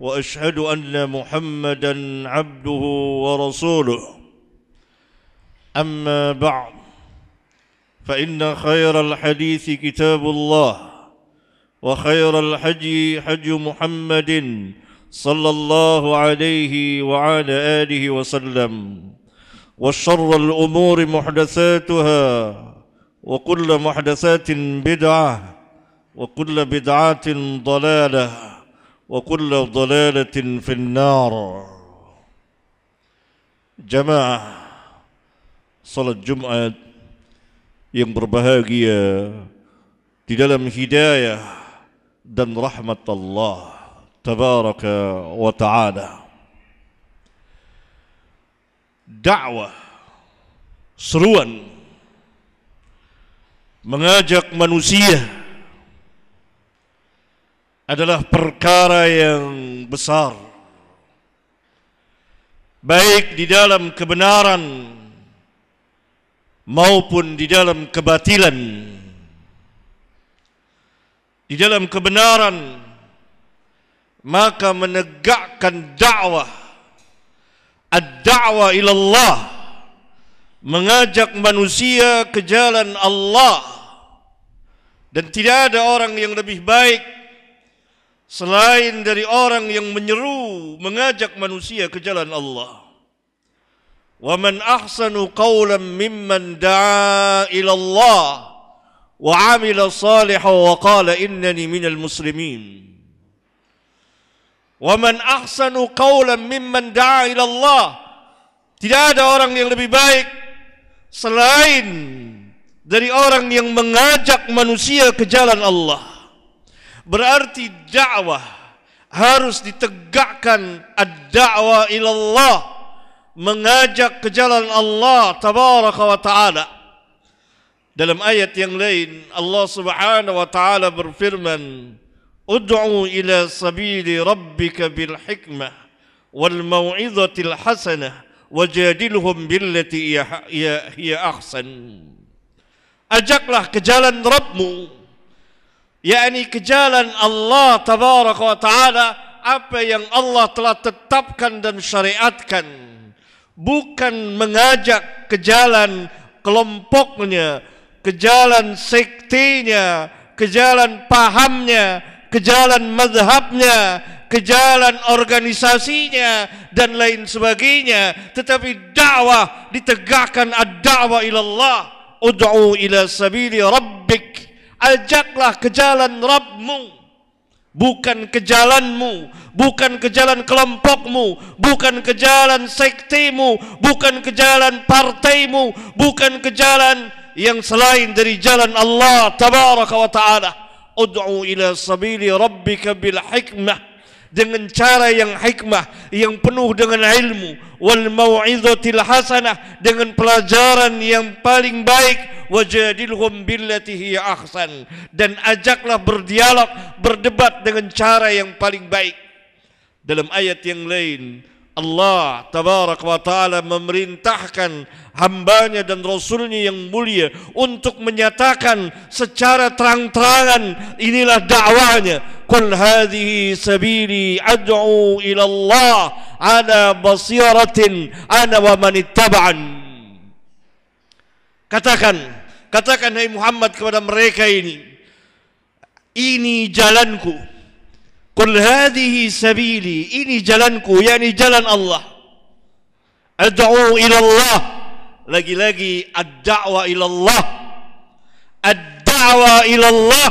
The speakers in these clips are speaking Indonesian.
وأشهد أن محمدا عبده ورسوله. أما بعد فإن خير الحديث كتاب الله وخير الحج حج محمد صلى الله عليه وعلى آله وسلم. وشر الأمور محدثاتها وكل محدثات بدعة وكل بدعة ضلالة. وكل ضلاله في النار جماعة salat Jumat yang berbahagia di dalam hidayah dan rahmat Allah tabaraka wa taala dakwah seruan mengajak manusia adalah perkara yang besar. Baik di dalam kebenaran maupun di dalam kebatilan. Di dalam kebenaran maka menegakkan dakwah. Ad-da'wah ila Allah mengajak manusia ke jalan Allah. Dan tidak ada orang yang lebih baik selain dari orang yang menyeru mengajak manusia ke jalan Allah. Wa man ahsanu qawlan mimman da'a ila Allah wa 'amila salihan wa qala innani minal muslimin. Wa man ahsanu qawlan mimman da'a ila Allah tidak ada orang yang lebih baik selain dari orang yang mengajak manusia ke jalan Allah. Berarti dakwah harus ditegakkan ad-da'wah ila Allah, mengajak ke jalan Allah tabaraka wa taala. Dalam ayat yang lain Allah Subhanahu wa taala berfirman, "Ud'u ila sabili rabbika bil hikmah wal mau'izatil hasanah." wajadilhum billati hiya ahsan ajaklah ke jalan Rabbmu yakni ke jalan Allah tabaraka wa taala apa yang Allah telah tetapkan dan syariatkan. Bukan mengajak ke jalan kelompoknya ke jalan sektenya ke jalan pahamnya ke jalan mazhabnya ke jalan organisasinya dan lain sebagainya. Tetapi dakwah ditegakkan ad-da'wah ila Allah ud'u ila sabili rabbik ajaklah ke jalan Rabbmu. Bukan ke jalanmu bukan ke jalan kelompokmu bukan ke jalan sektemu bukan ke jalan partaimu bukan ke jalan yang selain dari jalan Allah tabaraka wa taala. Ud'u ila sabili rabbika bil hikmah dengan cara yang hikmah yang penuh dengan ilmu. Wal mau'izatil hasanah dengan pelajaran yang paling baik. Wajadilhum billati hiya ahsan. Dan ajaklah berdialog berdebat dengan cara yang paling baik. Dalam ayat yang lain Allah tabarak wa ta'ala memerintahkan hambanya dan rasulnya yang mulia untuk menyatakan secara terang-terangan inilah dakwahnya kul hadhihi sabili ad'u ila Allah ala basiratin ana wa man katakan katakan hai Muhammad kepada mereka ini ini jalanku Qul hadhihi sabili ini jalanku yakni jalan Allah. Ad'u ila Allah lagi-lagi ad-da'wa ila Allah ad-da'wa ila Allah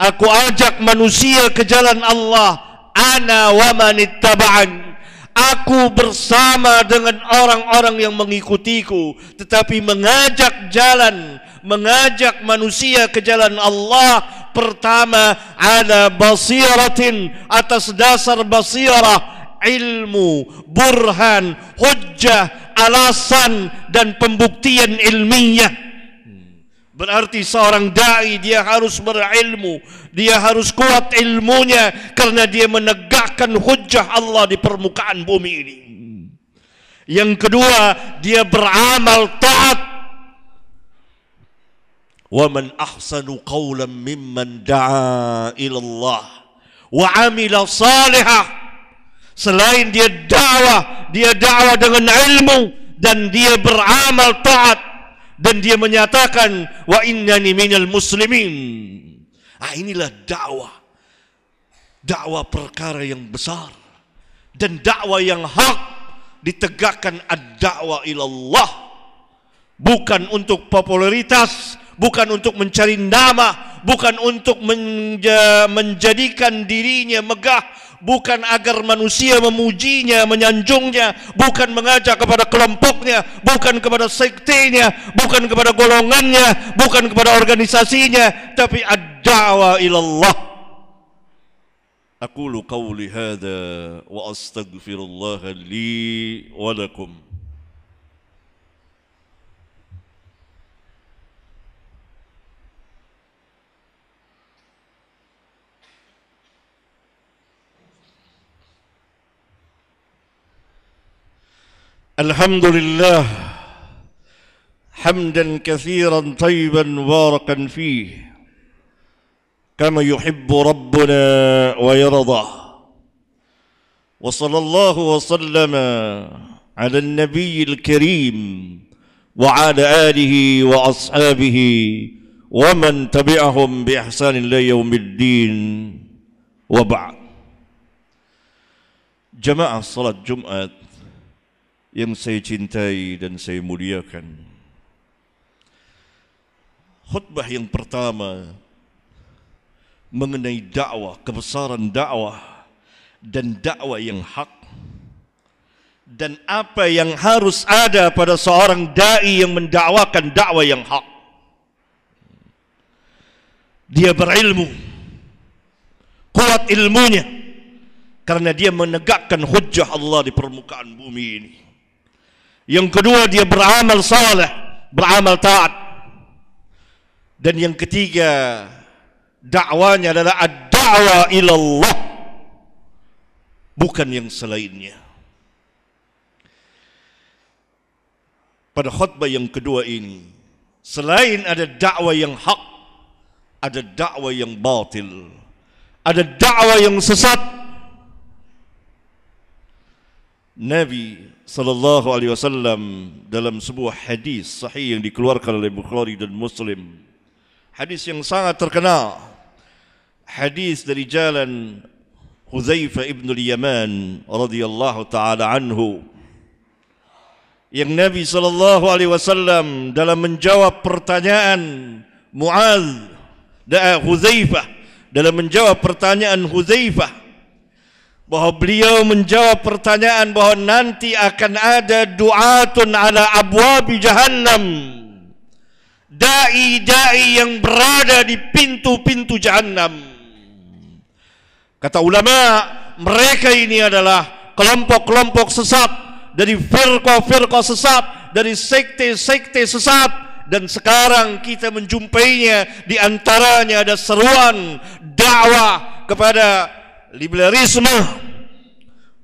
aku ajak manusia ke jalan Allah. Ana wa man ittaba'an. Aku bersama dengan orang-orang yang mengikutiku tetapi mengajak jalan mengajak manusia ke jalan Allah pertama ala basiratin atas dasar basirah ilmu burhan hujjah alasan dan pembuktian ilmiah Berarti seorang dai dia harus berilmu, dia harus kuat ilmunya karena dia menegakkan hujah Allah di permukaan bumi ini. Yang kedua, dia beramal taat. Ahsanu qawlan mimman da'a ila Allah wa amila salihah. Selain dia dakwah, dia dakwah dengan ilmu dan dia beramal taat dan dia menyatakan wa innani minal muslimin. Ah inilah dakwah. Dakwah perkara yang besar dan dakwah yang hak ditegakkan ad-dakwah ilallah bukan untuk popularitas, bukan untuk mencari nama, bukan untuk menja menjadikan dirinya megah, bukan agar manusia memujinya, menyanjungnya, bukan mengajak kepada kelompoknya, bukan kepada sektenya, bukan kepada golongannya, bukan kepada organisasinya, tapi ad-da'wa ilallah. Aqulu qawli hadha wa astaghfirullah li wa الحمد لله حمدا كثيرا طيبا مباركا فيه كما يحب ربنا ويرضى وصلى الله وسلم على النبي الكريم وعلى آله وأصحابه ومن تبعهم بإحسان إلى يوم الدين وبعد. جماعة صلاة جمعة yang saya cintai dan saya muliakan. Khutbah yang pertama mengenai dakwah, kebesaran dakwah dan dakwah yang hak dan apa yang harus ada pada seorang dai yang mendakwakan dakwah yang hak. Dia berilmu, kuat ilmunya karena dia menegakkan hujjah Allah di permukaan bumi ini. Yang kedua dia beramal saleh, beramal taat. Dan yang ketiga dakwanya adalah ad-da'wa ila Allah bukan yang selainnya. Pada khutbah yang kedua ini, selain ada dakwah yang hak, ada dakwah yang batil. Ada dakwah yang sesat. Nabi sallallahu alaihi wasallam dalam sebuah hadis sahih yang dikeluarkan oleh Bukhari dan Muslim. Hadis yang sangat terkenal. Hadis dari jalan Huzaifah ibn al-Yaman radhiyallahu taala anhu yang Nabi sallallahu alaihi wasallam dalam menjawab pertanyaan Muaz dan Huzaifah dalam menjawab pertanyaan Huzaifah bahwa beliau menjawab pertanyaan bahwa nanti akan ada du'atun ala abwabi jahannam. Dai-dai yang berada di pintu-pintu jahannam. Kata ulama mereka ini adalah kelompok-kelompok sesat. Dari firqa-firqa sesat dari sekte-sekte sesat. Dan sekarang kita menjumpainya di antaranya ada seruan dakwah kepada liberalisme,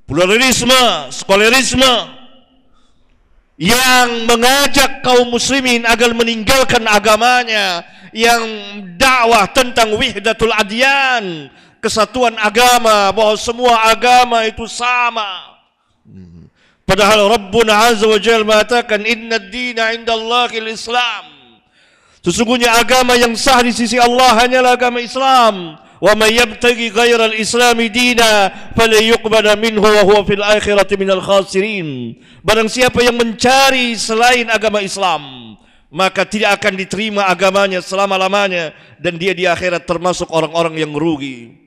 pluralisme, sekularisme yang mengajak kaum muslimin agar meninggalkan agamanya yang dakwah tentang wihdatul adyan kesatuan agama bahwa semua agama itu sama. Padahal Rabbuna Azza wa mengatakan inna ad-dina 'inda Allahil Islam sesungguhnya agama yang sah di sisi Allah hanyalah agama Islam ومن يبتغي غير الإسلام دينا فلا يقبل منه وهو في الآخرة من الخاسرين barang siapa yang mencari selain agama Islam maka tidak akan diterima agamanya selama-lamanya dan dia di akhirat termasuk orang-orang yang rugi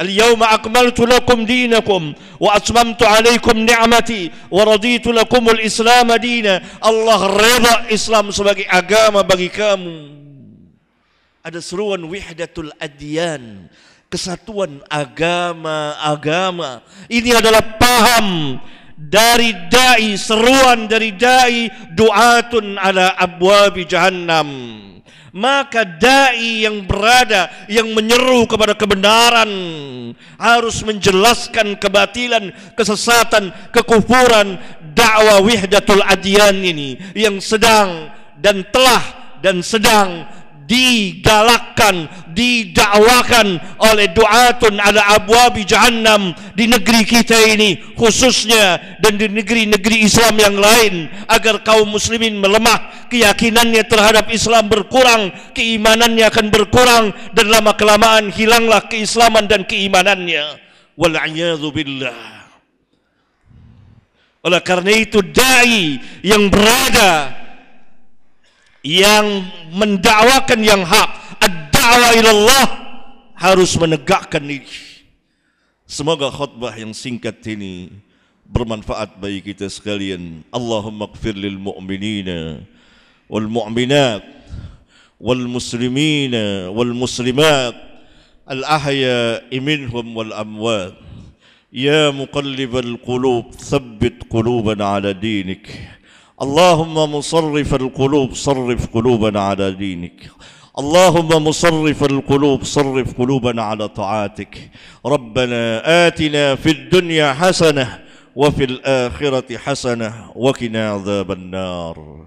اليوم أكملت لكم دينكم وأتممت عليكم نعمتي ورضيت لكم الإسلام دينا Allah reda Islam sebagai agama bagi kamu ada seruan wihdatul adyan, kesatuan agama-agama. Ini adalah paham dari dai seruan dari dai duatun ala abwabi jahannam maka dai yang berada yang menyeru kepada kebenaran harus menjelaskan kebatilan kesesatan kekufuran dakwah wihdatul adyan ini yang sedang dan telah dan sedang digalakkan, didakwakan oleh duatun ala abwabi jahannam di negeri kita ini khususnya dan di negeri-negeri Islam yang lain agar kaum muslimin melemah keyakinannya terhadap Islam berkurang keimanannya akan berkurang dan lama kelamaan hilanglah keislaman dan keimanannya. Wal billah. Oleh karena itu dai yang berada yang mendakwakan yang hak. Ad-da'wa ilallah harus menegakkan ini. Semoga khutbah yang singkat ini bermanfaat bagi kita sekalian. Allahumma gfir lil mu'minina wal mu'minat wal muslimina wal muslimat al ahya minhum wal amwat. Ya muqallibal qulub thabbit qulubana ala dinik اللهم مصرف القلوب صرف قلوبنا على دينك. اللهم مصرف القلوب صرف قلوبنا على طاعاتك. ربنا آتنا في الدنيا حسنة وفي الآخرة حسنة وقنا عذاب النار.